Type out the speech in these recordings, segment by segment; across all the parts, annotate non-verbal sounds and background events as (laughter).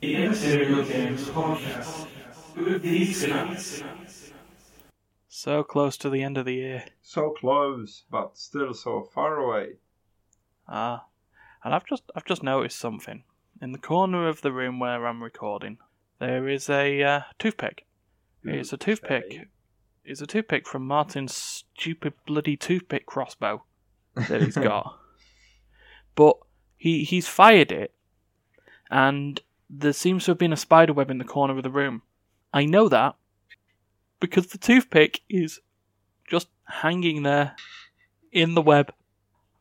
The Immaterial Gamers Podcast with these. So close to the end of the year. So close, but still so far away. Ah, and I've just I've just noticed something. In the corner of the room where I'm recording, there is a uh, toothpick. It's a toothpick. It's a toothpick from Martin's stupid bloody toothpick crossbow that he's (laughs) got. but he he's fired it, and there seems to have been a spider web in the corner of the room. I know that because the toothpick is just hanging there in the web.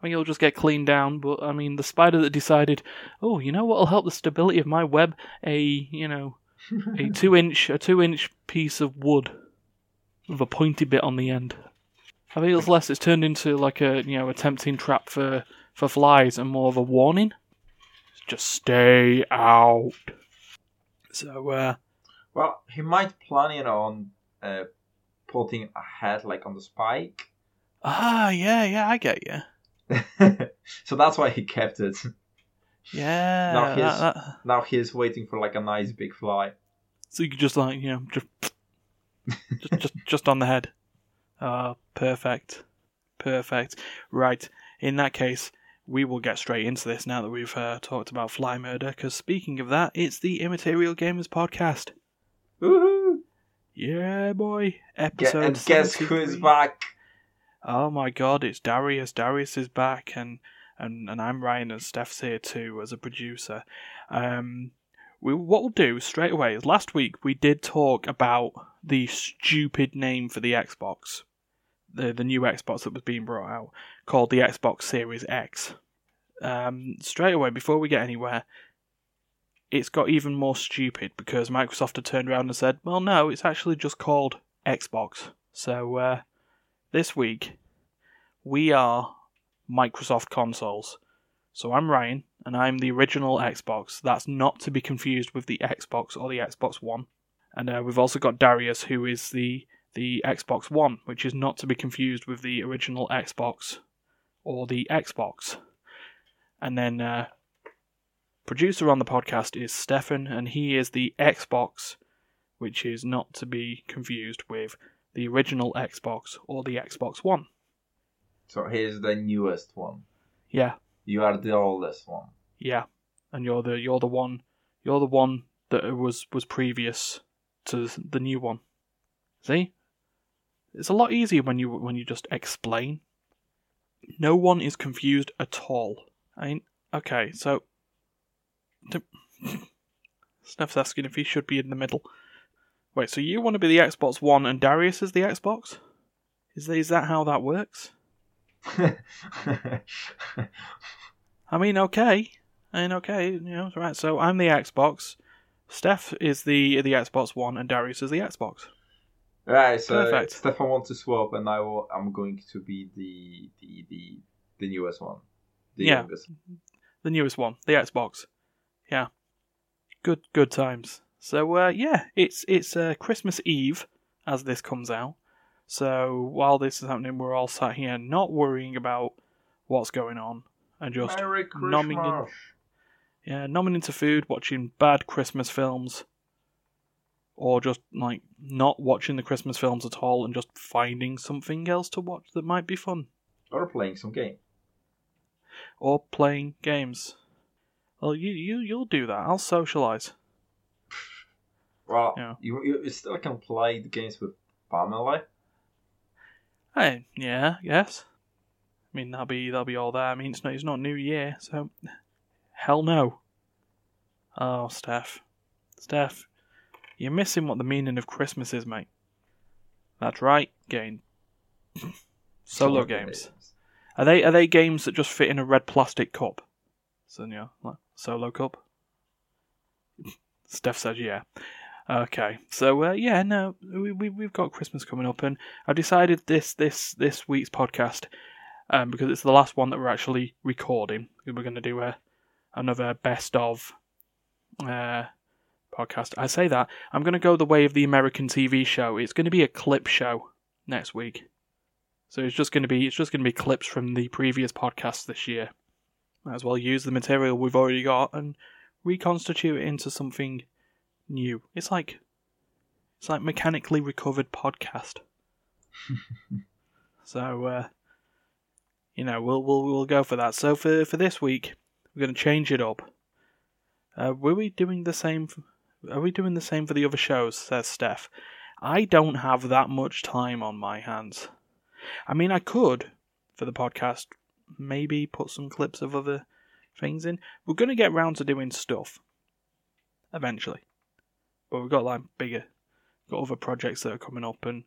I mean, it'll just get cleaned down, but I mean, the spider that decided, oh, you know what'll help the stability of my web? A, you know, a (laughs) two inch, a two inch piece of wood with a pointy bit on the end. I think it's less. It's turned into like a, you know, a tempting trap for for flies and more of a warning. Just stay out. So, uh, Well, he might plan it on uh, putting a head like on the spike. ah, yeah, yeah, I get you. (laughs) so that's why he kept it. Yeah. Now he's- that- Now he's waiting for like a nice big fly. So you could just like you know just (laughs) just just, just on the head. Ah, perfect, perfect. Right. In that case, we will get straight into this now that we've uh, talked about fly murder. Because speaking of that, it's the Immaterial Gamers podcast. Woohoo! Yeah, boy. Episode. and guess who's back? Oh my god, it's Dariusz. Dariusz is back, and and, and I'm Ryan, and Steph's here too as a producer. Um, we what we'll do straight away is last week we did talk about the stupid name for the Xbox, the the new Xbox that was being brought out, called the Xbox Series X. Um, straight away before we get anywhere. It's got even more stupid because Microsoft had turned around and said, "Well, no, it's actually just called Xbox." So uh, this week we are Microsoft consoles. So I'm Ryan, and I'm the original Xbox. That's not to be confused with the Xbox or the Xbox One. And uh, we've also got Dariusz, who is the the Xbox One, which is not to be confused with the original Xbox or the Xbox. And then uh, producer on the podcast is Stefan, and he is the Xbox, which is not to be confused with the original Xbox or the Xbox One. So here's the newest one. Yeah, You are the oldest one. yeah. And you're the you're the one you're the one that was was previous to the new one. See? It's a lot easier when you when you just explain. No one is confused at all. I mean, okay, so to- Steph's (laughs) asking if he should be in the middle. Wait, so you want to be the Xbox One and Dariusz is the Xbox? Is that, is that how that works? (laughs) I mean, okay. I mean, okay, you know, right. So I'm the Xbox. Steph is the the Xbox One, and Dariusz is the Xbox. Right, so Perfect. Stefan wants to swap, and I will, I'm going to be the the the, the newest one. The Yeah. youngest. the newest one, the Xbox. Yeah, good good times. So uh, yeah, it's it's uh, Christmas Eve as this comes out. So while this is happening, we're all sat here not worrying about what's going on and just numbing in- yeah numbing into food, watching bad Christmas films, or just like not watching the Christmas films at all and just finding something else to watch that might be fun. Or playing some game. or playing games. Well, you you you'll do that. I'll socialize. (laughs) Well, Yeah. you, you still can play the games with family. Hey, yeah, yes. I mean that'll be that'll be all there. I mean it's not it's not New Year, so hell no. Oh, Steph, Steph, you're missing what the meaning of Christmas is, mate. That's right, game. (laughs) Solo games. Are they are they games that just fit in a red plastic cup? So yeah, like solo cup. Steph says yeah. Okay, so uh, yeah, no, we, we we've got Christmas coming up, and I've decided this this this week's podcast, um, because it's the last one that we're actually recording. We're going to do a another best of, uh, podcast. I say that I'm going to go the way of the American TV show. It's going to be a clip show next week. So it's just going to be it's just going to be clips from the previous podcasts this year. Might as well use the material we've already got and reconstitute it into something new. It's like it's like mechanically recovered podcast. (laughs) so uh, you know, we'll we'll we'll go for that. So for for this week, we're going to change it up. Uh, were we doing the same? Are we doing the same for the other shows? Says Steph. I don't have that much time on my hands. I mean, I could for the podcast maybe put some clips of other things in. We're going to get round to doing stuff eventually, but we've got like bigger, got other projects that are coming up, and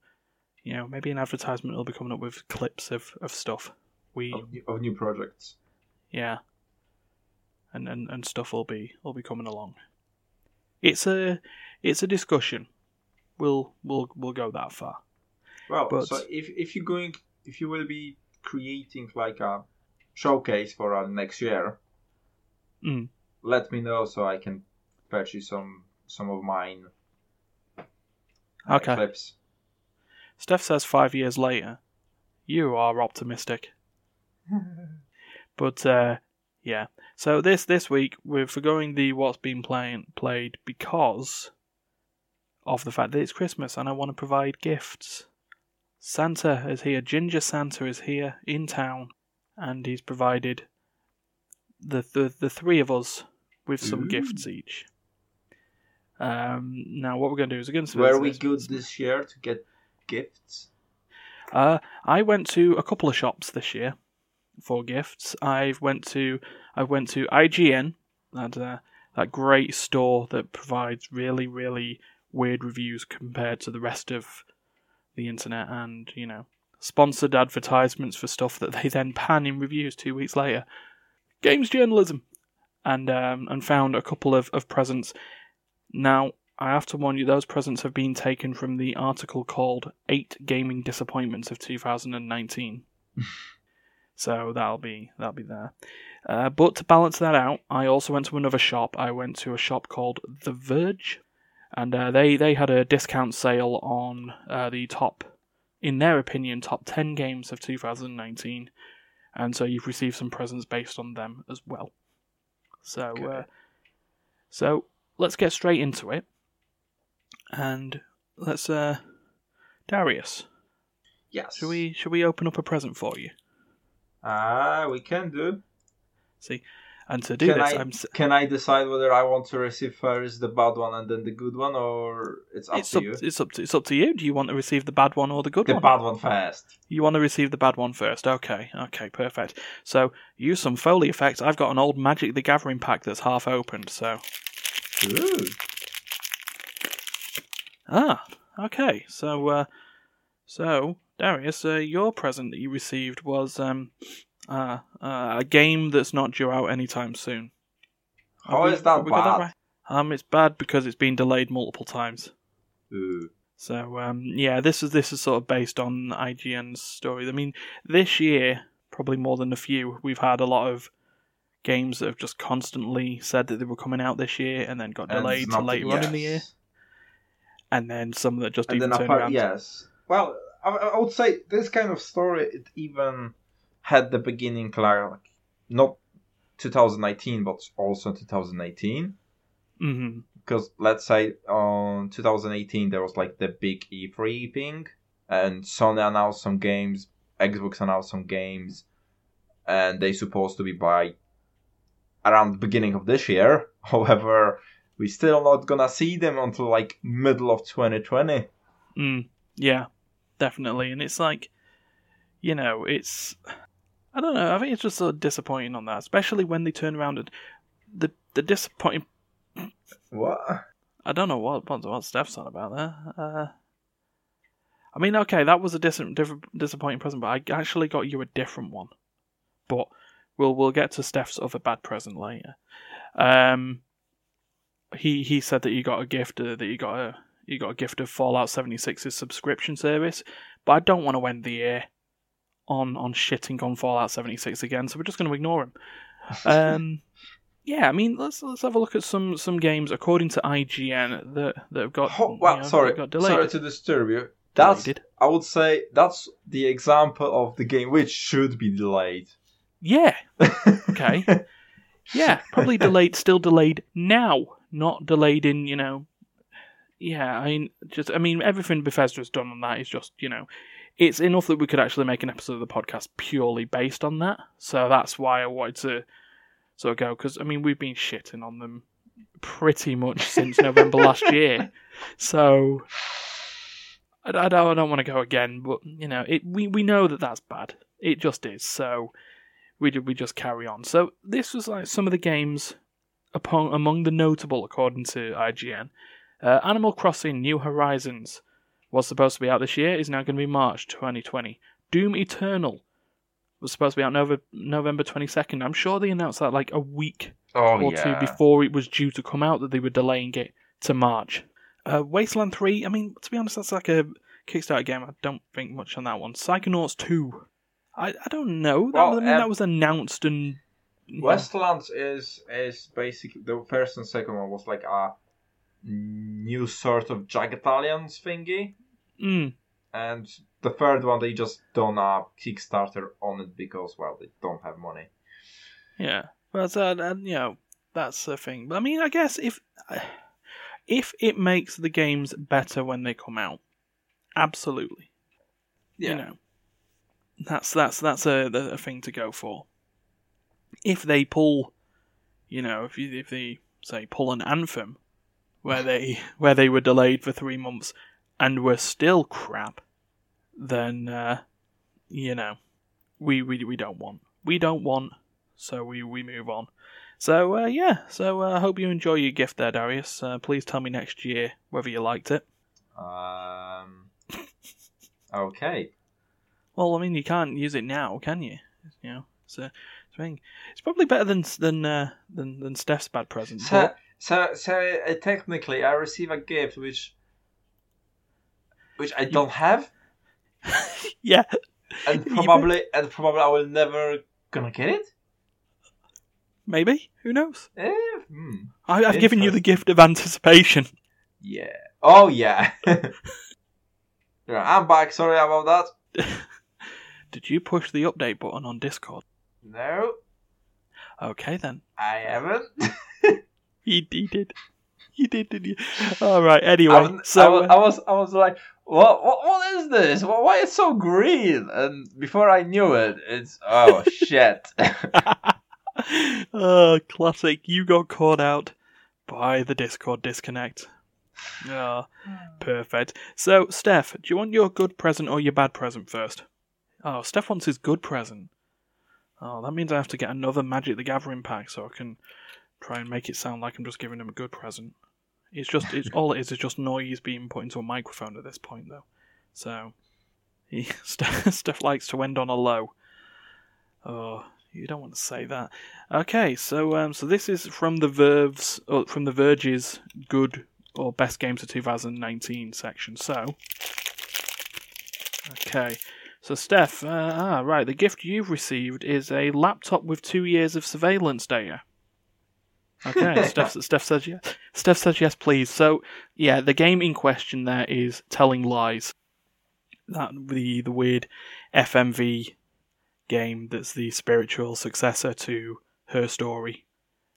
you know maybe an advertisement will be coming up with clips of of stuff. We Of, new- of new projects. yeah, and and and stuff will be will be coming along. It's a it's a discussion. We'll we'll we'll go that far. Well, But- so if if you're going, if you will be creating like a showcase for uh, next year, Mm. let me know so I can purchase some some of mine uh, Okay. clips. Steph says five years later. You are optimistic. (laughs) But uh, yeah. So this this week we're forgoing the what's been playing played because of the fact that it's Christmas and I want to provide gifts. Santa is here. Ginger Santa is here in town, and he's provided the the, the three of us with some Ooh. gifts each. Um, now what we're going to do is we're going to Were we good this year to get gifts? Uh, I went to a couple of shops this year for gifts. I went to I went to IGN, that uh, that great store that provides really really weird reviews compared to the rest of the internet, and you know sponsored advertisements for stuff that they then pan in reviews two weeks later. Games journalism, and um, and found a couple of, of presents. Now I have to warn you, those presents have been taken from the article called Eight Gaming Disappointments of 2019. (laughs) so that'll be that'll be there. Uh, but to balance that out, I also went to another shop. I went to a shop called The Verge, and uh, they they had a discount sale on uh, the top, in their opinion, top ten games of 2019, and so you've received some presents based on them as well. So, uh, so let's get straight into it, and let's uh, Dariusz, Yes. should we should we open up a present for you? Ah, we can do. See, and to do Can this, I- I'm Can I decide whether I want to receive first the bad one and then the good one, or it's up it's to up you? it's up to, it's up to you. Do you want to receive the bad one or the good The one? The bad one first. You want to receive the bad one first. Okay, okay, perfect. So use some Foley effects. I've got an old Magic the Gathering pack that's half opened. So Ooh. ah, okay. So uh, so Darius, uh, your present that you received was um uh, uh, a game that's not due out anytime soon. How is that have we got bad? right? Um, it's bad because it's been delayed multiple times. Ooh. So um, yeah, this is this is sort of based on IGN's story. I mean, this year probably more than a few, we've had a lot of games that have just constantly said that they were coming out this year and then got delayed to later on in the year, and then some that just And even turned around. yes. Well, I, I would say this kind of story it even had the beginning like not 2019 but also 2018 hmm because let's say on 2018 there was like the big E3 thing and Sony announced some games, Xbox announced some games, and they supposed to be by around the beginning of this year. (laughs) However, we still not gonna see them until like middle of 2020. Mm, yeah, definitely. And it's like, you know, it's I don't know. I think it's just sort of disappointing on that, especially when they turn around and the the disappointing What? I don't know what what, what Steph's on about there. Uh, I mean, okay, that was a dis- different, disappointing present, but I actually got you a different one. But we'll we'll get to Steph's other bad present later. Um, he he said that you got a gift uh, that you got a you got a gift of Fallout 76's subscription service, but I don't want to end the year on on shitting on Fallout 76 again, so we're just going to ignore him. (laughs) Um, yeah, I mean, let's let's have a look at some some games according to IGN that that have got you well, know, sorry, got delayed. sorry to disturb you. That's Delayed. I would say that's the example of the game which should be delayed. Yeah, (laughs) okay. Yeah, probably delayed, still delayed now, not delayed in, you know. Yeah, I mean, just, I mean, everything Bethesda's done on that is just, you know, it's enough that we could actually make an episode of the podcast purely based on that. So that's why I wanted to sort of go, because, I mean, we've been shitting on them pretty much since November (laughs) last year. So I, I don't, I don't want to go again, but, you know, it we, we know that that's bad. It just is. So we we just carry on. So this was like some of the games upon, among the notable, according to IGN. Uh, Animal Crossing New Horizons was supposed to be out this year, is now going to be March 2020. Doom Eternal was supposed to be out Nova, November 22nd. I'm sure they announced that like a week Oh or two before it was due to come out that they were delaying it to March. Uh, Wasteland 3, I mean, to be honest, that's like a Kickstarter game. I don't think much on that one. Psychonauts 2, I, I don't know. That, Well, was- I mean, um, that was announced and. know, Wastelands is is basically the first and second one was like a new sort of Jagged Alliance thingy, mm, and the third one they just done a Kickstarter on it because well they don't have money. Yeah, but uh, and, you know that's the thing. But I mean, I guess if if it makes the games better when they come out, absolutely, you know, that's that's that's a, a thing to go for. If they pull, you know, if you if they say pull an anthem, where they where they were delayed for three months and were still crap, then uh, you know, we, we we don't want we don't want so we, we move on. So uh, yeah, so I uh, hope you enjoy your gift there, Dariusz. Uh, please tell me next year whether you liked it. Um. (laughs) Okay. Well, I mean, you can't use it now, can you? You know, so it's, a thing. It's probably better than than uh, than than Steph's bad present. So but- so so uh, technically I receive a gift which which I don't have, (laughs) yeah, and probably and probably I will never gonna get it. maybe. Who knows? Eh, hmm. I, I've given you the gift of anticipation. Yeah. Oh yeah. (laughs) yeah. I'm back. Sorry about that. (laughs) Did you push the update button on Discord? No, Okay then. I haven't. You, you did. He did, did you? All right. Anyway, I, was, I, so uh, I was I was like, what what what is this? Why why it's so green? And before I knew it, it's oh (laughs) shit. (laughs) oh, classic. You got caught out by the Discord disconnect. Oh, perfect. So, Steph, do you want your good present or your bad present first? Oh, Steph wants his good present. Oh, that means I have to get another Magic the Gathering pack so I can try and make it sound like I'm just giving him a good present. It's just, it's all it is is just noise being put into a microphone at this point, though. So, he, (laughs) Steph, likes to end on a low. Oh, you don't want to say that. Okay, so um, so this is from the Verve's, or from the Verge's good or best games of 2019 section. So, okay, so Steph, uh, ah, right, the gift you've received is a laptop with two years of surveillance data. Okay, (laughs) Steph, Steph says yes. Steph says yes, please. So, yeah, the game in question there is Telling Lies. That the the weird FMV game that's the spiritual successor to Her Story.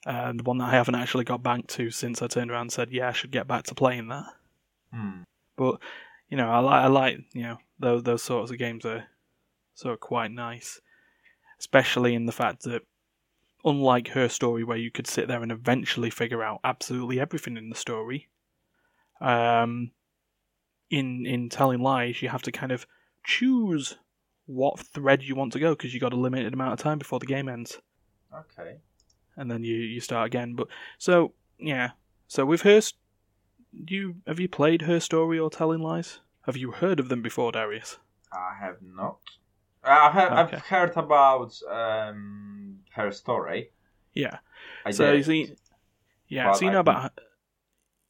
And the one that I haven't actually got back to since I turned around and said, yeah, I should get back to playing that. Hmm. But, you know, I, li- I like, you know, those, those sorts of games are sort of quite nice. Especially in the fact that, unlike Her Story, where you could sit there and eventually figure out absolutely everything in the story, um, in, in Telling Lies, you have to kind of choose what thread you want to go because you got a limited amount of time before the game ends, Okay. and then you you start again. But so yeah, so with her, you have you played her story or telling lies? Have you heard of them before, Dariusz? I have not. I have, Okay. I've heard about um, her story. Yeah. I so did. you see, yeah, so you know about.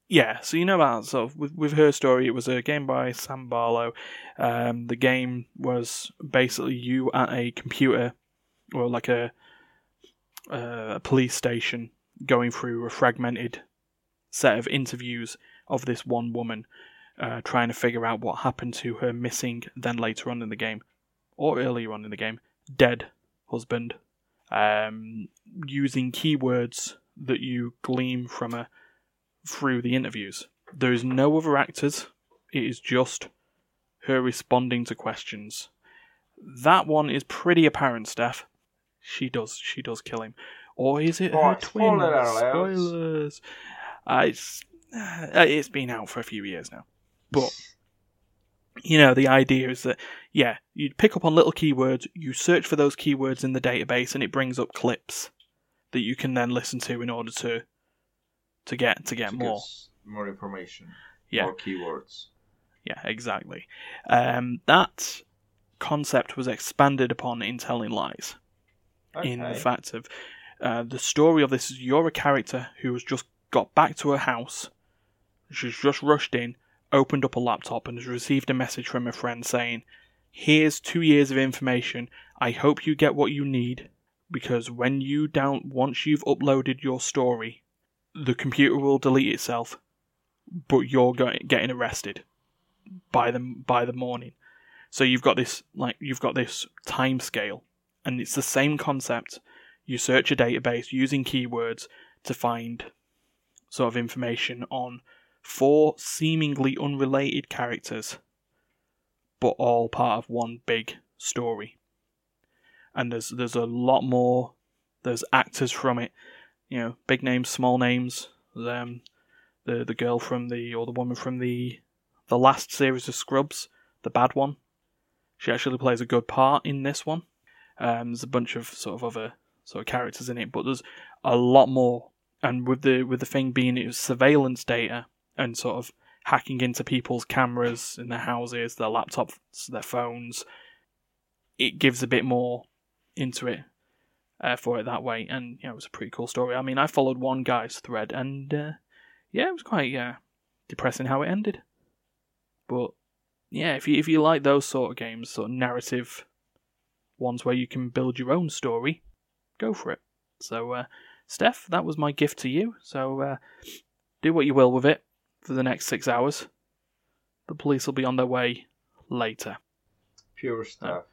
Yeah, so you know about sort of with with her story. It was a game by Sam Barlow. Um, the game was basically you at a computer, or like a a police station, going through a fragmented set of interviews of this one woman, uh, trying to figure out what happened to her missing. Then later on in the game, or earlier on in the game, dead husband. Um, using keywords that you glean from a through the interviews. There's no other actors. It is just her responding to questions. That one is pretty apparent, Steph. She does. She does kill him. Or is it her Right, twin? spoiler. Spoilers. Uh, it's uh, it's been out for a few years now, but you know the idea is that yeah, you pick up on little keywords, you search for those keywords in the database, and it brings up clips that you can then listen to in order to to get to get to more. get more information. Yeah. More keywords. Yeah, exactly. Um, that concept was expanded upon in Telling Lies. In the fact of uh, the story of this is you're a character who has just got back to her house. She's just rushed in, opened up a laptop, and has received a message from a friend saying, "Here's two years of information. I hope you get what you need because when you down once you've uploaded your story, the computer will delete itself, but you're going getting arrested by the by the morning. So you've got this like you've got this time scale, and it's the same concept. You search a database using keywords to find sort of information on four seemingly unrelated characters, but all part of one big story. And there's there's a lot more. There's actors from it, you know, big names, small names. Um, the the girl from the or the woman from the the last series of Scrubs, the bad one. She actually plays a good part in this one. Um, there's a bunch of sort of other sort of characters in it, but there's a lot more. And with the with the thing being it was surveillance data and sort of hacking into people's cameras in their houses, their laptops, their phones, it gives a bit more into it uh, for it that way. And know, it was a pretty cool story. I mean, I followed one guy's thread, and uh, yeah, it was quite uh, depressing how it ended. But yeah, if you if you like those sort of games, sort of narrative ones where you can build your own story, go for it. So, uh, Steph, that was my gift to you. So, uh, do what you will with it for the next six hours. The police will be on their way later. Pure stuff.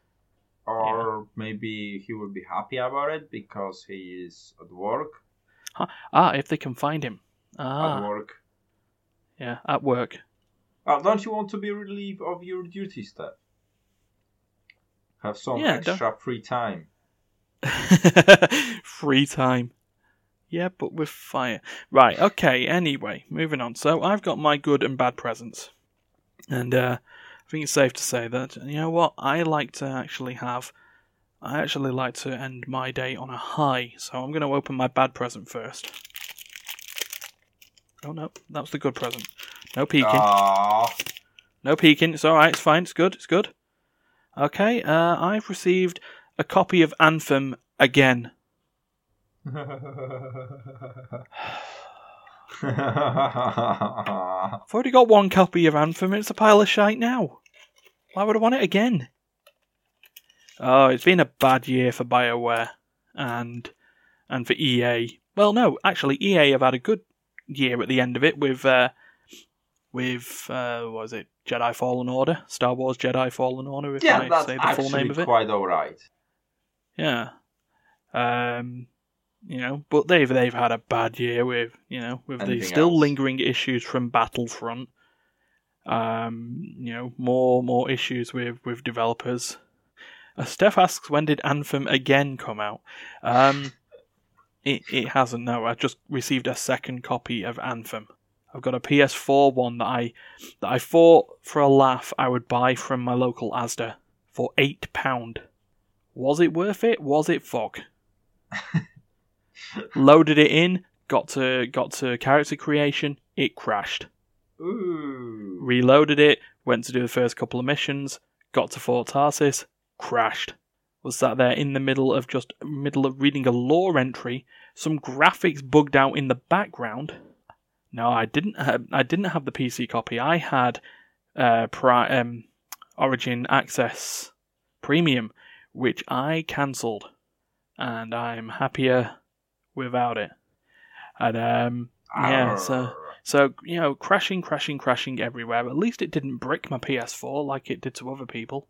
Or maybe he will be happy about it because he is at work. Ah, if they can find him. Ah. At work. yeah, at work. Uh, don't you want to be relieved of your duty stuff? Have some Yeah, don't- extra free time. (laughs) Free time. Yeah, but with fire. Right, okay, anyway, moving on. So I've got my good and bad presents. And uh, I think it's safe to say that, you know what, I like to actually have. I actually like to end my day on a high, so I'm going to open my bad present first. Oh no, that was the good present. No peeking. Ah, No peeking. It's all right. It's fine. It's good. It's good. Okay. Uh, I've received a copy of Anthem again. (laughs) I've already got one copy of Anthem. It's a pile of shite now. Why would I want it again? Oh, it's been a bad year for Bioware and and for EA. Well, no, actually, EA have had a good year at the end of it with uh, with uh, what was it Jedi Fallen Order, Star Wars Jedi Fallen Order, if yeah, I that's say the full name of it. quite alright. Yeah. Um, you know, but they've they've had a bad year with you know with the still else? lingering issues from Battlefront. Um, you know, more more issues with with developers. Uh, Steph asks, when did Anthem again come out? Um, (laughs) it it hasn't. No, I just received a second copy of Anthem. I've got a PS4 one that I that I thought for a laugh I would buy from my local Asda for eight pound. Was it worth it? Was it fog? (laughs) Loaded it in, got to got to character creation, it crashed. Ooh. Reloaded it, went to do the first couple of missions, got to Fort Tarsis, crashed. Was sat there in the middle of just middle of reading a lore entry, some graphics bugged out in the background. No, I didn't. Have, I didn't have the PC copy. I had uh, pri- um, Origin Access Premium, which I cancelled, and I'm happier without it. And um, yeah, so so you know, crashing, crashing, crashing everywhere. At least it didn't brick my PS4 like it did to other people.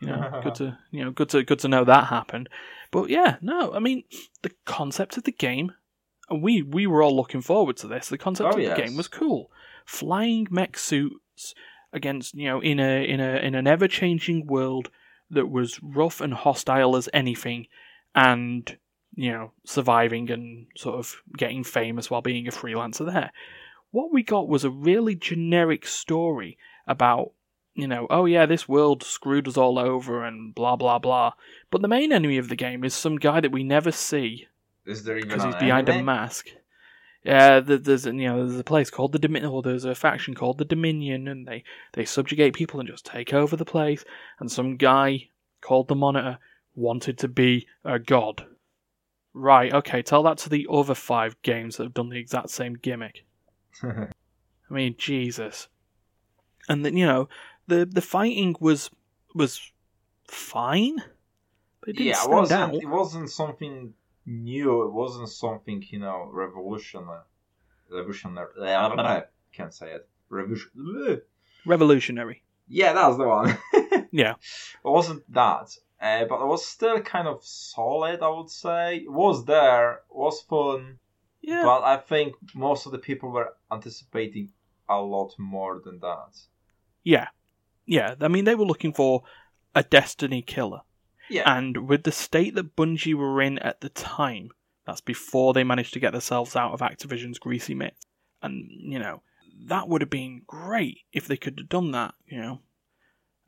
You know, (laughs) good to you know, good to good to know that happened. But yeah, no, I mean the concept of the game, and we we were all looking forward to this. The concept Oh, of yes. the game was cool. Flying mech suits against you know in a in a in an ever changing world that was rough and hostile as anything, and you know surviving and sort of getting famous while being a freelancer there. What we got was a really generic story about you know, oh yeah, this world screwed us all over and blah blah blah. But the main enemy of the game is some guy that we never see Is there even because he's behind a mask. Yeah, there's you know there's a place called the Dominion, or there's a faction called the Dominion, and they they subjugate people and just take over the place. And some guy called the Monitor wanted to be a god. Right, okay, tell that to the other five games that have done the exact same gimmick. (laughs) I mean, Jesus. And then you know, the the fighting was was fine, but it didn't yeah, it wasn't. out. It wasn't something new. It wasn't something you know revolutionary. Revolutionary. (laughs) I can't say it. Revolution. Revolutionary. Yeah, that's the one. (laughs) Yeah. It wasn't that, uh, but it was still kind of solid. I would say it was there, it was fun, Yeah. but I think most of the people were anticipating a lot more than that. Yeah. Yeah. I mean, they were looking for a Destiny killer. Yeah, And with the state that Bungie were in at the time, that's before they managed to get themselves out of Activision's greasy mitts. And, you know, that would have been great if they could have done that, you know.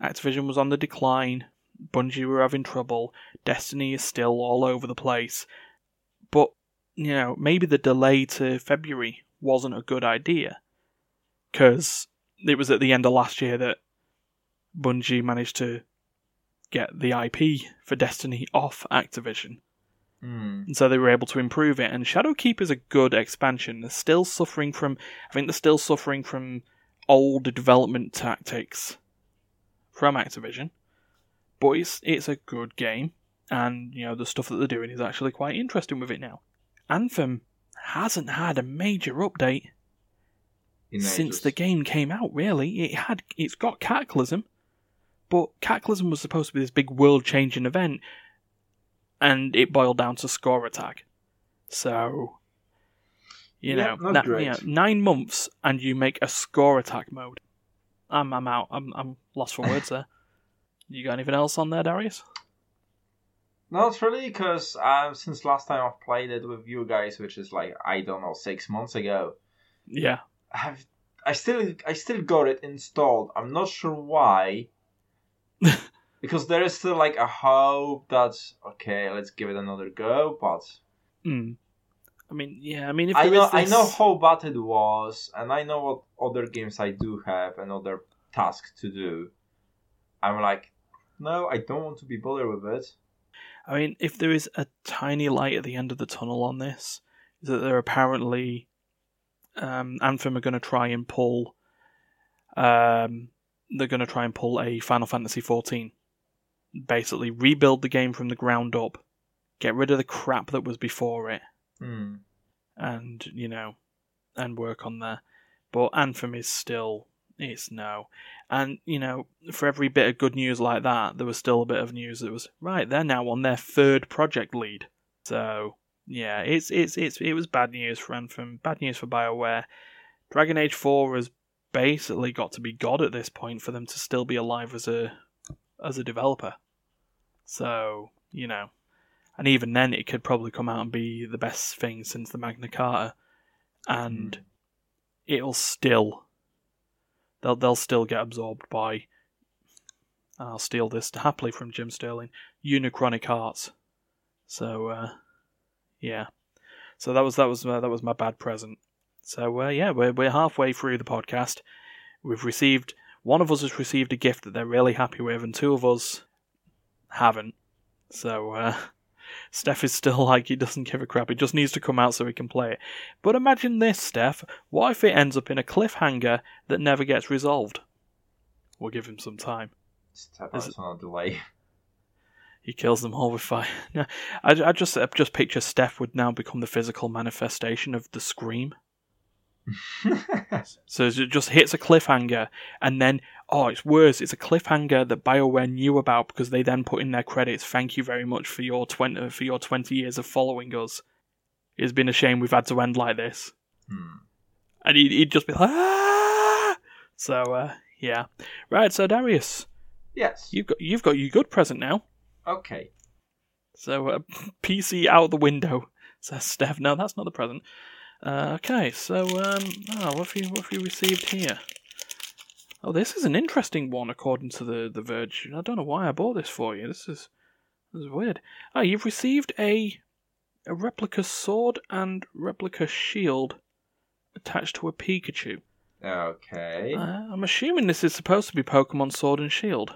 Activision was on the decline, Bungie were having trouble, Destiny is still all over the place. But, you know, maybe the delay to February wasn't a good idea. Because it was at the end of last year that Bungie managed to get the IP for Destiny off Activision. Hmm. And so they were able to improve it. And Shadowkeep is a good expansion. They're still suffering from, I think they're still suffering from old development tactics from Activision. But it's, it's a good game. And, you know, the stuff that they're doing is actually quite interesting with it now. Anthem hasn't had a major update In since ages. the game came out. Really, it had it's got Cataclysm, but Cataclysm was supposed to be this big world-changing event, and it boiled down to score attack. So, you Yeah, know, you know, nine months and you make a score attack mode. I'm I'm out. I'm I'm lost for words there. You got anything else on there, Dariusz? Not really, because um, since last time I've played it with you guys, which is like I don't know six months ago, Yeah. I've I still I still got it installed. I'm not sure why, (laughs) because there is still like a hope that okay, let's give it another go. But Mm. I mean, yeah. I mean, if I know is I know how bad it was, and I know what other games I do have and other tasks to do. I'm like, no, I don't want to be bothered with it. I mean, if there is a tiny light at the end of the tunnel on this, is that they're apparently um, Anthem are going to try and pull. Um, they're going to try and pull a Final Fantasy XIV. Basically, rebuild the game from the ground up, get rid of the crap that was before it, Hmm. and you know, and work on there. But Anthem is still it's no, and you know, for every bit of good news like that, there was still a bit of news that was right. They're now on their third project lead, so yeah, it's it's it's it was bad news for Anthem, bad news for Bioware. Dragon Age Four has basically got to be god at this point for them to still be alive as a as a developer. So you know, and even then, it could probably come out and be the best thing since the Magna Carta, and Hmm. it'll still they'll they'll still get absorbed by. I'll steal this (laughs) happily from Jim Sterling, Unichronic Arts. So, uh, yeah, so that was that was uh, that was my bad present. So uh, yeah, we're we're halfway through the podcast. We've received one of us has received a gift that they're really happy with, and two of us haven't. So uh, (laughs) Steph is still like he doesn't give a crap. It just needs to come out so he can play it. But imagine this, Steph. What if it ends up in a cliffhanger that never gets resolved? We'll give him some time. Is out it- on a delay. He kills them all with fire. (laughs) No, I, I just I just picture Steph would now become the physical manifestation of the scream. (laughs) So it just hits a cliffhanger, and then oh, it's worse. It's a cliffhanger that Bioware knew about because they then put in their credits. Thank you very much for your twenty for your twenty years of following us. It's been a shame we've had to end like this. Hmm. And he'd, he'd just be like, ah! So, uh, yeah. Right, so Dariusz, Yes. you've got you've got your good present now. Okay. So uh, (laughs) PC out the window, says Steph. No, that's not the present. Uh, okay, so um, oh, what have you what have you received here? Oh, this is an interesting one according to the the Verge. I don't know why I bought this for you. This is this is weird. Oh, you've received a a replica sword and replica shield attached to a Pikachu. Okay. Uh, I'm assuming this is supposed to be Pokemon Sword and Shield.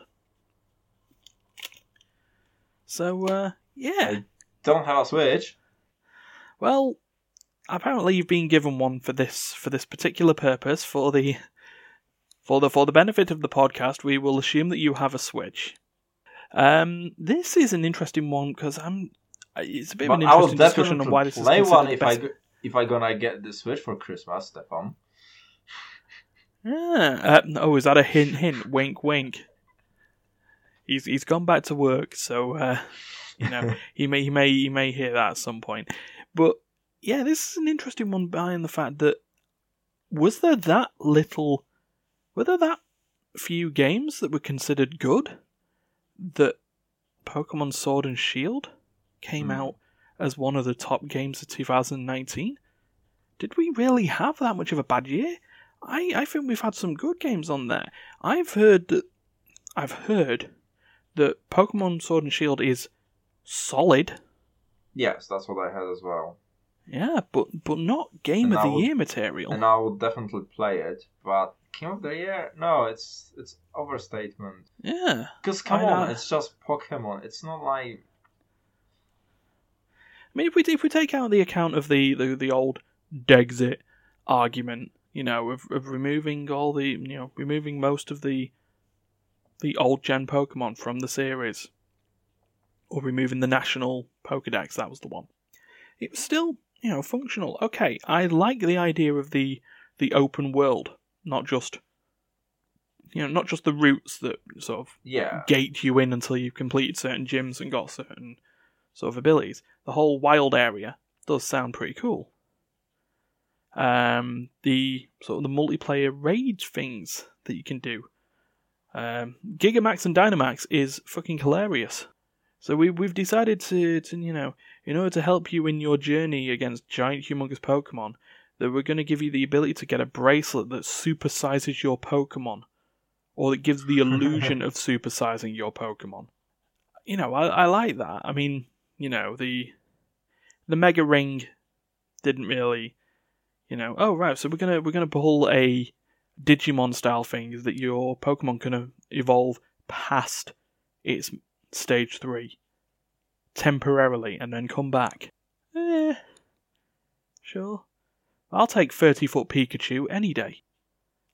So, uh, yeah. I Don't have a Switch. Well, apparently you've been given one for this for this particular purpose for the for the for the benefit of the podcast. We will assume that you have a Switch. Um, this is an interesting one because I'm. It's a bit of an interesting discussion on why this is considered one if best. I go- if I gonna get the Switch for Christmas, Stefan. Yeah. Uh, oh, is that a hint? Hint. Wink. Wink. He's he's gone back to work, so uh, you know (laughs) he may he may he may hear that at some point. But yeah, this is an interesting one behind the fact that was there that little, were there that few games that were considered good that Pokemon Sword and Shield came Hmm. out as one of the top games of 2019? Did we really have that much of a bad year? I, I think we've had some good games on there. I've heard that I've heard that Pokemon Sword and Shield is solid. Yes, that's what I heard as well. Yeah, but but not game And of I the would- year material. And I will definitely play it. But Game of the Year? No, it's it's overstatement. yeah. Because come I on, know. it's just Pokemon. It's not like I mean, if we if we take out the account of the the, the old Dexit argument, you know, of, of removing all the you know removing most of the the old gen Pokemon from the series, or removing the national Pokedex, that was the one. It was still you know functional. Okay, I like the idea of the the open world, not just you know not just the routes that sort of yeah. gate you in until you've completed certain gyms and got certain sort of abilities. The whole wild area does sound pretty cool. Um, the sort of the multiplayer raid things that you can do. Um, Gigamax and Dynamax is fucking hilarious. So we we've decided to, to you know in order to help you in your journey against giant humongous Pokemon that we're going to give you the ability to get a bracelet that supersizes your Pokemon or that gives the (laughs) illusion of supersizing your Pokemon. You know, I, I like that. I mean, you know, the the Mega Ring didn't really, you know, oh right, so we're gonna we're gonna pull a Digimon style thing that your Pokemon can evolve past its stage three temporarily and then come back. Eh, sure. I'll take thirty foot Pikachu any day.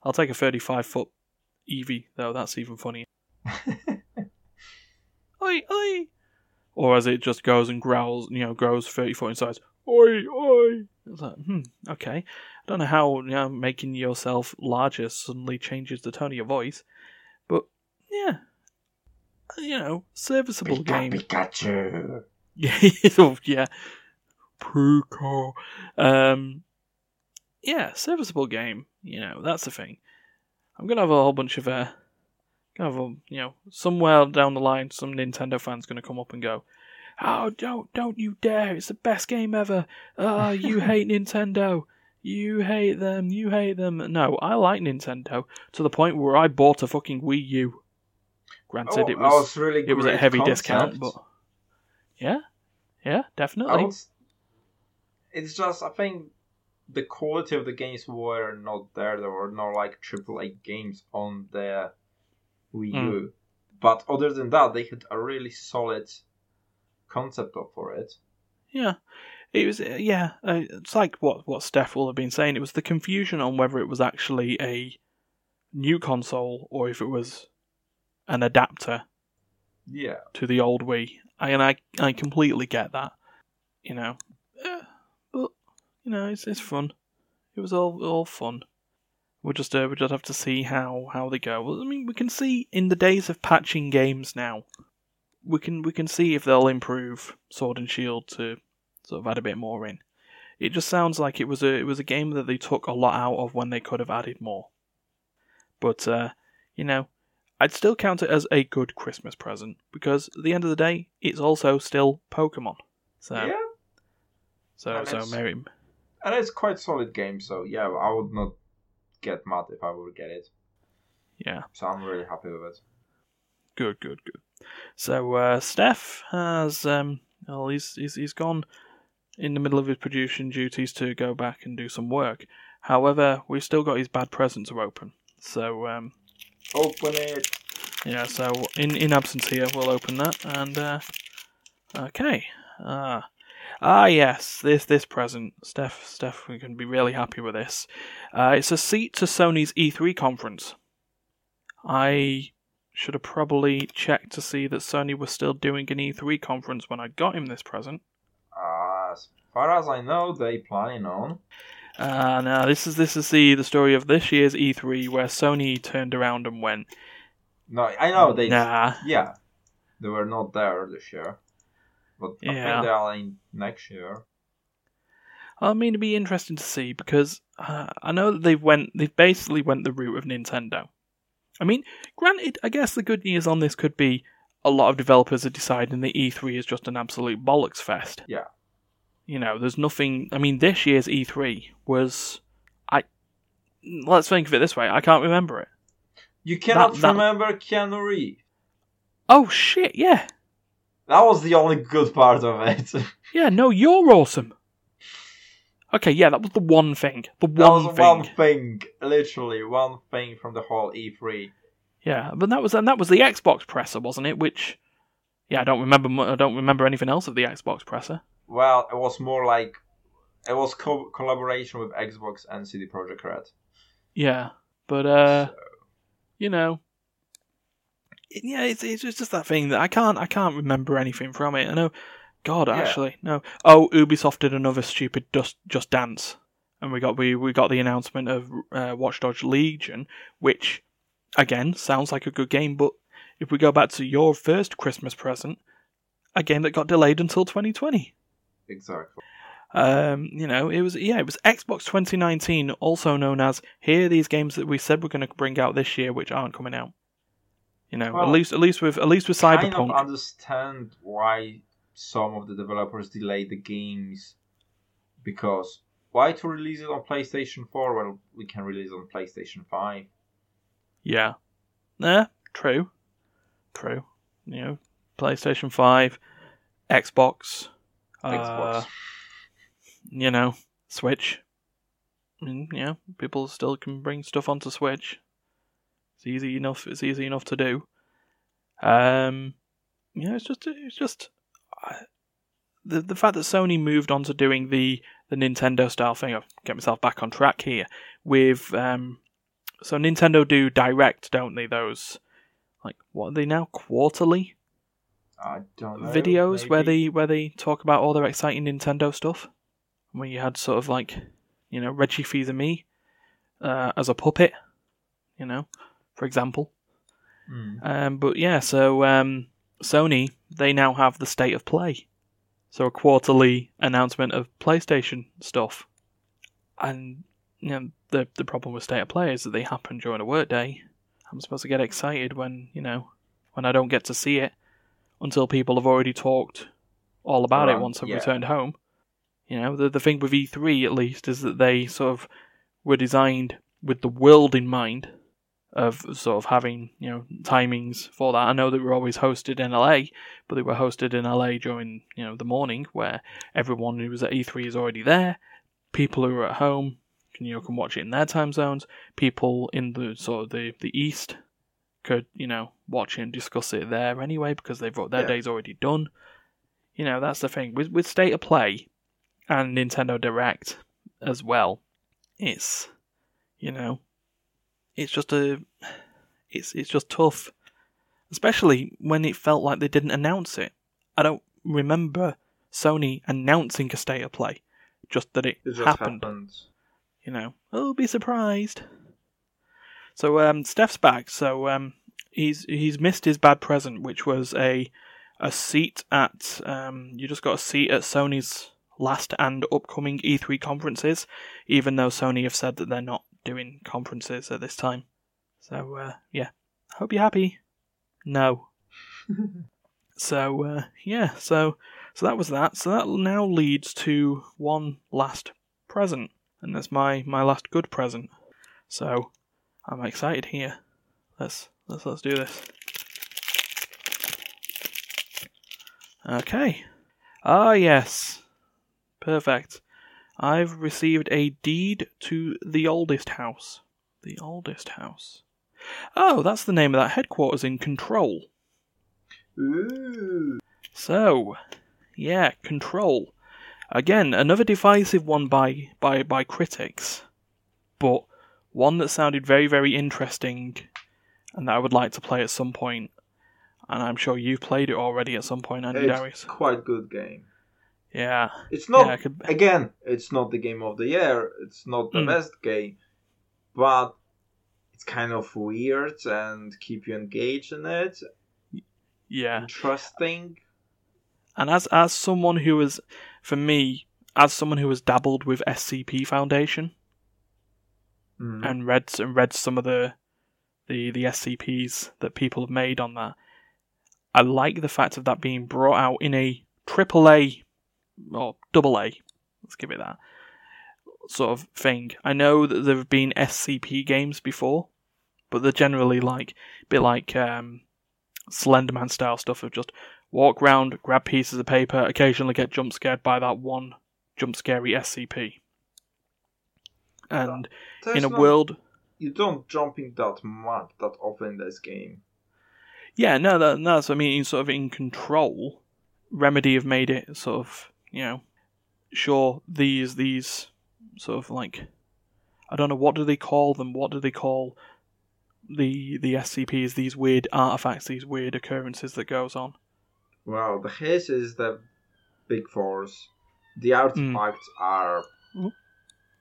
I'll take a thirty five foot Eevee though. That's even funnier. (laughs) Oi, oi! Or as it just goes and growls, you know, grows 30 foot in size. Oi, oi! It's like, hmm, okay. I don't know how you know, making yourself larger suddenly changes the tone of your voice, but yeah. You know, serviceable game. Pikachu. (laughs) Yeah, (laughs) yeah. Pika. Um, yeah, serviceable game. You know, that's the thing. I'm gonna have a whole bunch of uh, gonna have a, you know, somewhere down the line, some Nintendo fans gonna come up and go, "Oh, don't, don't you dare! It's the best game ever! Oh, you (laughs) hate Nintendo." You hate them, you hate them. No, I like Nintendo to the point where I bought a fucking Wii U. Granted, Oh, it was was really it was a heavy concept. discount, but yeah, yeah, definitely. would, it's just I think the quality of the games were not there. There were no like AAA games on the Wii Mm. U. But other than that, they had a really solid concept for it. Yeah, it was. uh, Yeah, uh, it's like what what Steph will have been saying. It was the confusion on whether it was actually a new console or if it was an adapter Yeah. to the old Wii. I, and I I completely get that. You know, you know it's it's fun. It was all all fun. We'll just uh, we'll just have to see how how they go. Well, I mean, we can see in the days of patching games now, we can we can see if they'll improve Sword and Shield to sort of add a bit more in. It just sounds like it was a it was a game that they took a lot out of when they could have added more. But uh, you know, I'd still count it as a good Christmas present because at the end of the day, it's also still Pokemon. So yeah, so so Mary, and it's quite solid game. So yeah, I would not get mad if I would get it. yeah. So I'm really happy with it. Good, good, good. So uh, Steph has um, well, he's, he's he's gone in the middle of his production duties to go back and do some work. However, we've still got his bad present to open. So um, Open it. yeah, so in in absence here, we'll open that and uh, okay. Ah. Ah yes, this this present, Steph. Steph, we can be really happy with this. Uh, it's a seat to Sony's E3 conference. I should have probably checked to see that Sony was still doing an E3 conference when I got him this present. Uh, as far as I know, they planning on. Uh, now this is this is the the story of this year's E3 where Sony turned around and went, No, I know they. nah, Yeah, they were not there this year, but I Yeah. think they are in next year. I mean, it'd be interesting to see because uh, I know that they've went, they've basically went the route of Nintendo. I mean, granted, I guess the good news on this could be a lot of developers are deciding that E3 is just an absolute bollocks fest. Yeah. You know, there's nothing. I mean, this year's E3 was, I. Let's think of it this way: I can't remember it. You cannot that- remember Keanu Reeves. Oh shit! Yeah, That was the only good part of it. (laughs) yeah. No, you're awesome. Okay, yeah, that was the one thing. The that one was thing. one thing, literally one thing from the whole E E3. Yeah, but that was and that was the Xbox presser, wasn't it? Which, yeah, I don't remember. I don't remember anything else of the Xbox presser. Well, it was more like it was co- collaboration with Xbox and CD Projekt Red. Yeah, but uh, So, you know, yeah, it's it's just that thing that I can't I can't remember anything from it. I know, God, Yeah. actually, no. Oh, Ubisoft did another stupid just just dance, and we got we we got the announcement of uh, Watch Dogs Legion, which again sounds like a good game, but if we go back to your first Christmas present, a game that got delayed until 2020. exactly. Um, you know, it was yeah, it was Xbox 2019, also known as here are these games that we said we're going to bring out this year, which aren't coming out. You know, at least at least with at least with Cyberpunk. I Kind of understand why some of the developers delay the games because why to release it on PlayStation 4 when we can release it on PlayStation 5? yeah, yeah, true, true. You know, PlayStation 5, Xbox, Xbox. uh, you know, Switch. I mean, you know, people still can bring stuff onto Switch. It's easy enough. It's easy enough to do. Um, yeah, it's just it's just uh, the the fact that Sony moved on to doing the the Nintendo style thing. I'll get myself back on track here with um. So Nintendo do direct, don't they? Those like what are they now? Quarterly I don't know. videos where they where they talk about all their exciting Nintendo stuff. Where you had sort of like, you know, Reggie Fils-Aimé uh, as a puppet, you know, for example. Hmm. Um, but yeah, so um, Sony they now have the state of play, so a quarterly announcement of PlayStation stuff, and you know the the problem with state of play is that they happen during a workday. I'm supposed to get excited when you know when I don't get to see it until people have already talked all about it once I've yeah. returned home. You know, the the thing with E3 at least is that they sort of were designed with the world in mind of sort of having, you know, timings for that. I know that we're always hosted in LA, but they were hosted in LA during, you know, the morning where everyone who was at E3 is already there. People who are at home can you know can watch it in their time zones. People in the sort of the, the east could, you know, watch it and discuss it there anyway because they've got their Yeah. day's already done. You know, that's the thing. With with State of Play and Nintendo Direct as well, it's you know it's just a it's it's just tough. Especially when it felt like they didn't announce it. I don't remember Sony announcing a state of play. Just that it, It just happened. happened. You know. Oh be surprised. So um, Steph's back. So um, he's he's missed his bad present, which was a a seat at um, you just got a seat at Sony's last and upcoming E3 conferences, even though Sony have said that they're not doing conferences at this time. So uh, yeah, hope you're happy. No. (laughs) so uh, yeah, so so that was that. So that now leads to one last present, and that's my my last good present. So I'm excited here. Let's let's let's do this. Okay. Ah yes. Perfect. I've received a deed to the oldest house. The oldest house. Oh, that's the name of that headquarters in Control. Ooh. So, yeah, Control. Again, another divisive one by by by critics, but one that sounded very very interesting, and that I would like to play at some point. And I'm sure you've played it already at some point, Andy It's Dariusz. quite good game. Yeah, It's not Yeah, could- again. It's not the game of the year. It's not the Mm. best game, but it's kind of weird and keep you engaged in it. yeah. Interesting. And as as someone who has, for me, as someone who has dabbled with SCP Foundation Mm. and read and read some of the the the SCPs that people have made on that, I like the fact of that being brought out in a triple A or double A. Let's give it that sort of thing. I know that there have been SCP games before, but they're generally like a bit like um, Slenderman style stuff of just walk round, grab pieces of paper, occasionally get jump scared by that one jump scary SCP. And There's in a not- world you don't jumping that much that often in this game. Yeah, no, that, that's I mean, sort of in control. Remedy have made it sort of, you know, sure these these sort of like, I don't know what do they call them? What do they call the the SCPs? These weird artifacts, these weird occurrences that goes on. Well, the his is the big force. The artifacts are Mhm.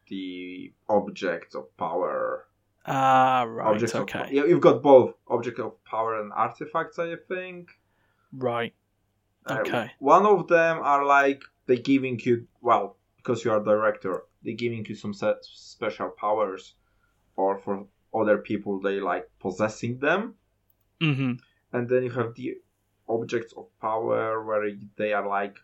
the objects of power. Ah, right, objects okay, yeah, you've got both object of power and artifacts. I think. right, Uh, okay, one of them are like they giving you well because you are director. They giving you some set special powers, or for other people they like possessing them. mm-hmm, and then you have the objects of power where they are like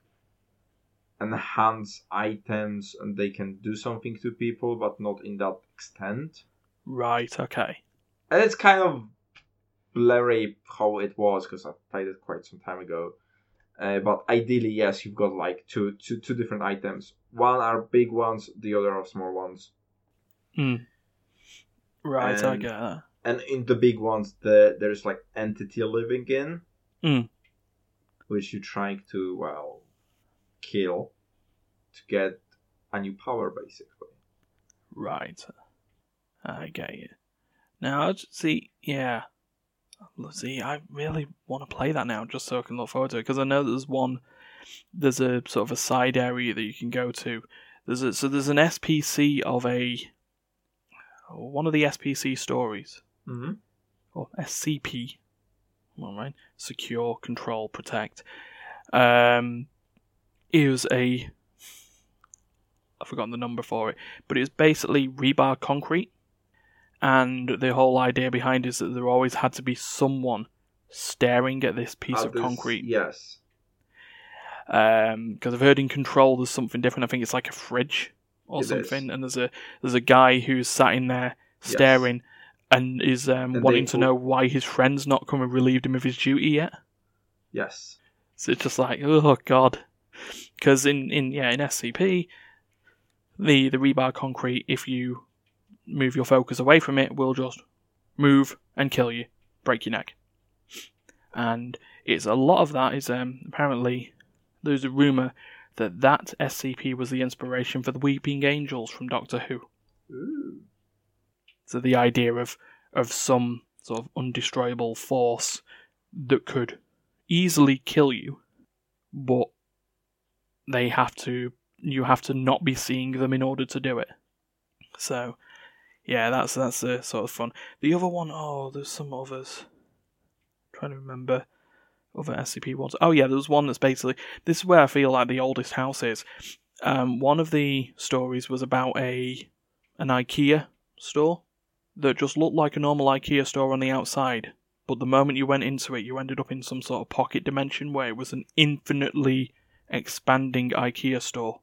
enhance items and they can do something to people but not in that extent right, okay, and it's kind of blurry how it was because i played it quite some time ago uh, but ideally yes you've got like two, two, two different items one are big ones the other are small ones mm. right, I And- get that. and in the big ones the there's like entity living in Mm. which you're trying to well kill to get a new power basically Right. I get you. Now, I see, yeah. Let's See, I really want to play that now just so I can look forward to it because I know there's one, there's a sort of a side area that you can go to. There's a, so there's an SPC of a, one of the SPC stories, mm-hmm. or SCP, all right, secure, control, protect. Um, it was a, I've forgotten the number for it, but it was basically rebar concrete, and the whole idea behind it is that there always had to be someone staring at this piece of concrete. yes Um Because I've heard in Control there's something different. I think it's like a fridge or It is. something, and there's a there's a guy who's sat in there staring and is um, And wanting to know why his friend's not come and relieved him of his duty yet. yes So it's just like, oh god, because in in yeah in SCP, the the rebar concrete, if you move your focus away from it, will just move and kill you, break your neck. And it's a lot of that is um apparently there's a rumor that that SCP was the inspiration for the Weeping Angels from Doctor Who. Ooh. So the idea of of some sort of undestroyable force that could easily kill you, but they have to you have to not be seeing them in order to do it. So yeah, that's that's uh, sort of fun. The other one, oh, there's some others. trying to remember other SCP ones. Oh yeah, there was one that's basically this is where I feel like the oldest house is. Um, one of the stories was about a an IKEA store that just looked like a normal IKEA store on the outside, but the moment you went into it, you ended up in some sort of pocket dimension where it was an infinitely expanding IKEA store.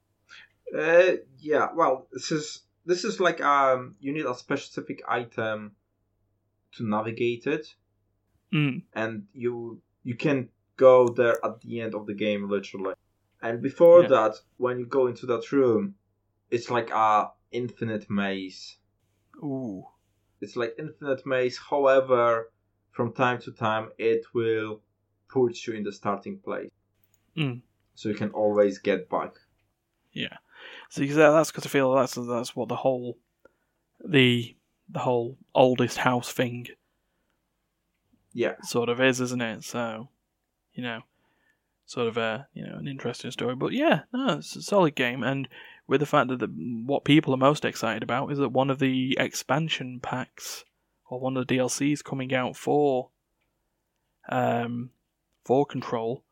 Uh, yeah. Well, this is this is like um, you need a specific item to navigate it, Mm. and you you can go there at the end of the game, literally. And before Yeah. that, when you go into that room, it's like a infinite maze. Ooh. It's like infinite maze. However, from time to time, it will put you in the starting place, Mm. so you can always get back. Yeah. So you- that's because I feel that's that's what the whole the the whole oldest house thing Yeah. sort of is, isn't it? So, you know, sort of a you know an interesting story. But yeah, no, it's a solid game, and with the fact that the, what people are most excited about is that one of the expansion packs or one of the DLCs coming out for um for Control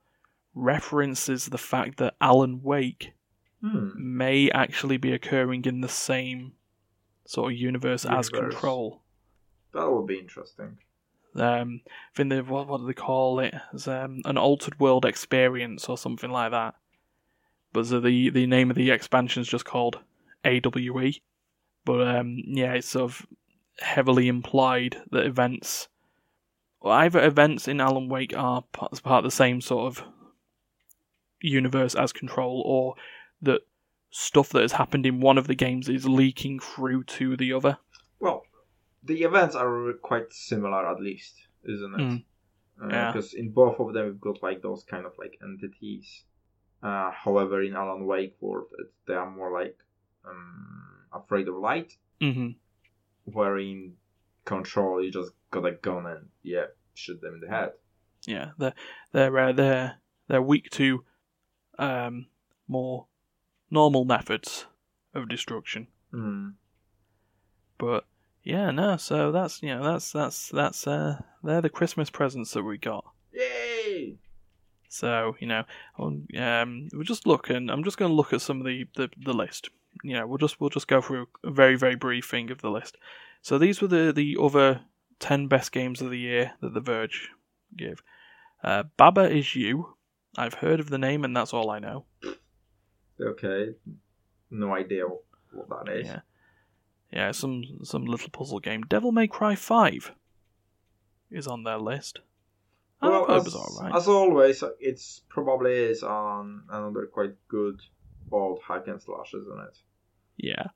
references the fact that Alan Wake Hmm. may actually be occurring in the same sort of universe, as Control. That would be interesting. Um, I think they what, what do they call it? It's, um, an altered world experience or something like that. But so the the name of the expansion is just called AWE. But um, yeah, it's sort of heavily implied that events, well, either events in Alan Wake are part, part of the same sort of universe as Control, or that stuff that has happened in one of the games is leaking through to the other. Well, the events are quite similar, at least, isn't it? Mm. Yeah. Because in both of them, we've got like those kind of like entities. Uh, however, in Alan Wake world, it, they are more like um, afraid of light. hmm Where in Control, you just got a gun and yeah, shoot them in the head. Yeah, they're they're uh, they're they're weak to um, more normal methods of destruction. Hmm. But yeah, no. So that's you know that's that's that's uh, they're the Christmas presents that we got. Yay! So you know, um, um, we'll just look and I'm just going to look at some of the, the the list. You know, we'll just we'll just go through a very very brief thing of the list. So these were the the other ten best games of the year that The Verge gave. Uh, Baba is you. I've heard of the name and that's all I know. Okay. No idea what that is. Yeah, yeah, some some little puzzle game. Devil May Cry Five is on their list. I Well, thought it as, as always, it's probably is on another quite good old hack and slash, isn't it? Yeah,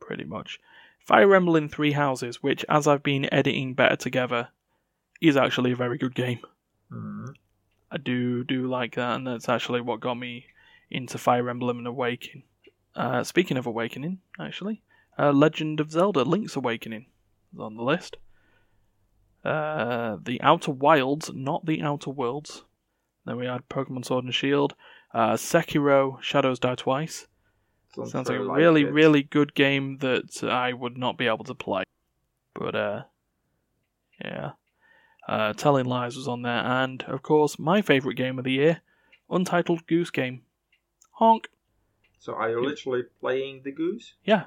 pretty much. Fire Emblem Three Houses, which, as I've been editing better together, is actually a very good game. Hmm. I do do like that, and that's actually what got me into Fire Emblem and Awakening. Uh, speaking of Awakening, actually, uh, Legend of Zelda: Link's Awakening is on the list. Uh, the Outer Wilds, not the Outer Worlds. Then we had Pokemon Sword and Shield. Uh, Sekiro: Shadows Die Twice. Sounds like a really, really good game that I would not be able to play. But, uh, yeah. Uh, Telling Lies was on there, and, of course, my favourite game of the year, Untitled Goose Game. Honk. So are you literally playing the goose? Yeah.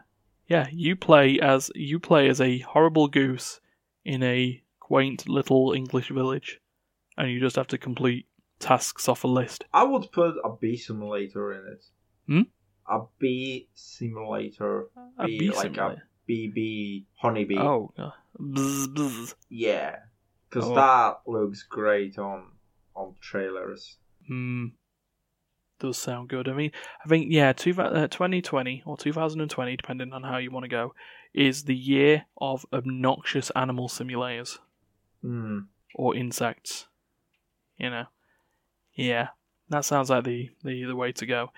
Yeah, you play as you play as a horrible goose in a quaint little English village, and you just have to complete tasks off a list. I would put a bee simulator in it. Hmm? A bee simulator. A Bee, bee like simulator. a bee bee honeybee. Oh, uh, bzz, bzz. Yeah. Because Oh. that looks great on on trailers. Hmm. Does sound good. I mean, I think yeah, two, uh, 2020 or 2020, depending on how you want to go, is the year of obnoxious animal simulators Hmm. or insects. You know, yeah, that sounds like the the, the way to go.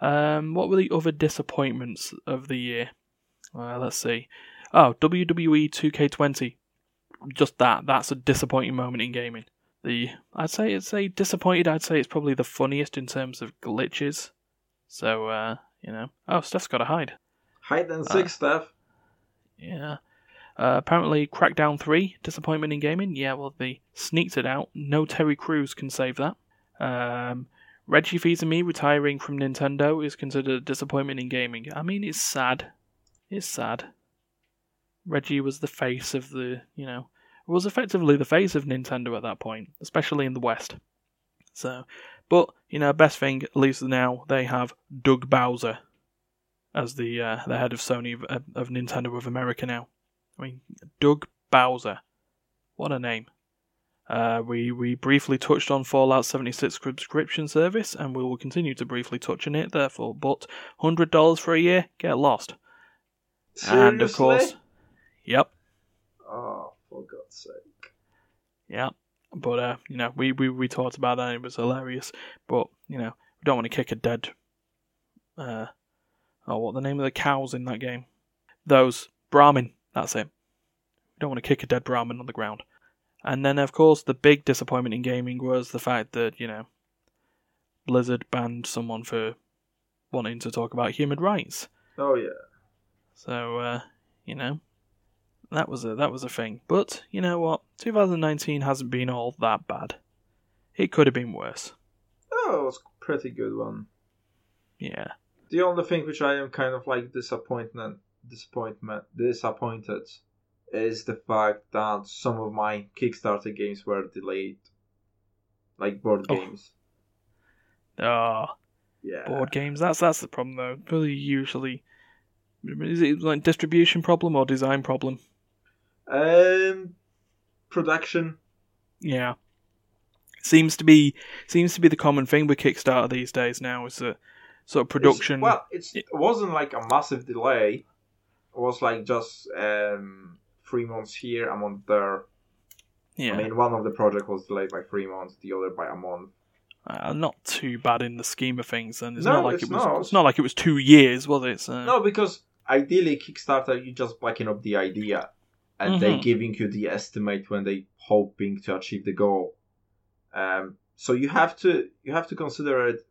Um, what were the other disappointments of the year? Uh, let's see. Oh, WWE 2K20. Just that. That's a disappointing moment in gaming. The I'd say it's a disappointed. I'd say it's probably the funniest in terms of glitches. So uh, you know. Oh, Steph's got to hide. Hide and seek stuff. Yeah. Uh, apparently, Crackdown 3, disappointment in gaming. Yeah, well, they sneaked it out. No Terry Crews can save that. Um, Reggie Fils-Aimé retiring from Nintendo is considered a disappointment in gaming. I mean, it's sad. It's sad. Reggie was the face of the, you know, was effectively the face of Nintendo at that point, especially in the West. So, but you know, best thing at least now they have Doug Bowser as the uh, the head of Sony of, of Nintendo of America now. I mean, Doug Bowser, what a name! Uh, we we briefly touched on Fallout 76 subscription service, and we will continue to briefly touch on it. Therefore, but hundred dollars for a year, get lost. Seriously? And of course, yep, for God's sake. yeah. But uh, you know, we, we we talked about that. It was hilarious. But you know, we don't want to kick a dead. Uh, oh, what the name of the cows in that game? Those Brahmin. That's it. We don't want to kick a dead Brahmin on the ground. And then, of course, the big disappointment in gaming was the fact that you know, Blizzard banned someone for wanting to talk about human rights. Oh yeah. So uh, you know, that was a that was a thing. But you know what? 2019 hasn't been all that bad. It could have been worse. Oh, it was a pretty good one. Yeah. The only thing which I am kind of like disappointment, disappointment, disappointed, is the fact that some of my Kickstarter games were delayed, like board Oh. games. Oh, Yeah. board games. That's that's the problem though. Really, usually, is it like distribution problem or design problem? Um, production. Yeah. Seems to be seems to be the common thing with Kickstarter these days now is that sort of It's- production. well, it's, it wasn't like a massive delay. It was like just um three months here, a month there. yeah, I mean, one of the project was delayed by three months, the other by a month. uh, not too bad in the scheme of things. And it's No, not like it's it was. not. It's not like it was two years, was it? So, No, because ideally Kickstarter, you're just backing up the idea, and they Mhm. giving you the estimate when they hoping to achieve the goal. Um, so you have to you have to consider it.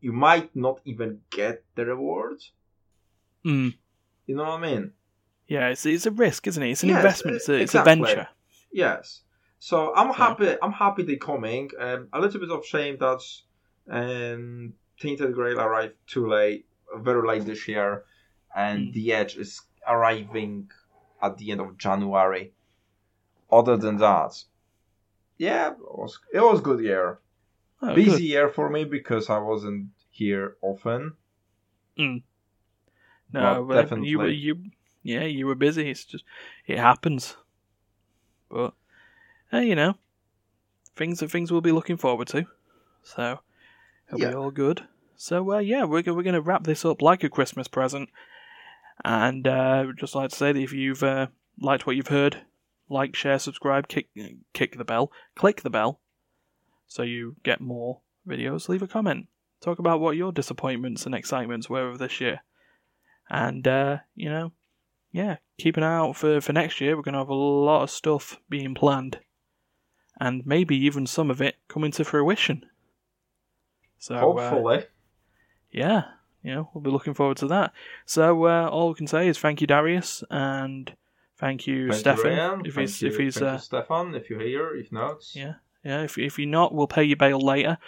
You might not even get the reward. Mm. You know what I mean? Yeah, it's it's a risk, isn't it? It's an Yes, investment. It's a, it's a venture. Yes. So I'm happy. I'm happy they're coming. Um, a little bit of shame that um, Tainted Grail arrived too late, very late this year, and Mm. The Edge is arriving at the end of January. Other than that, yeah, it was it was good year. Oh, Busy good. year for me because I wasn't here often. No, but definitely. you were you. Yeah, you were busy. It's just it happens. But hey, you know, things are things we'll be looking forward to. So it'll Yeah. be all good. So uh, yeah, we're we're going to wrap this up like a Christmas present, and uh, just like to say that if you've uh, liked what you've heard, like, share, subscribe, kick kick the bell, click the bell, so you get more videos. Leave a comment. Talk about what your disappointments and excitements were of this year. And uh, you know, yeah, keep an eye out for, for next year. We're gonna have a lot of stuff being planned. And maybe even some of it coming to fruition. So uh, Hopefully, yeah, you know, we'll be looking forward to that. So uh, all we can say is thank you, Dariusz, and thank you, Thank you, Stefan. Ryan. if Thank he's you- if he's uh, you, Stefan, if you're here, if not, yeah, yeah. If if you're not, we'll pay you bail later.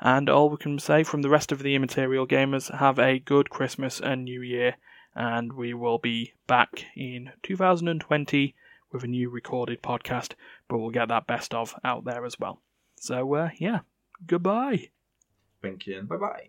And all we can say from the rest of the immaterial gamers, have a good Christmas and New Year, and we will be back in 2020 with a new recorded podcast. But we'll get that best of out there as well. So uh, yeah, goodbye. thank you and bye bye.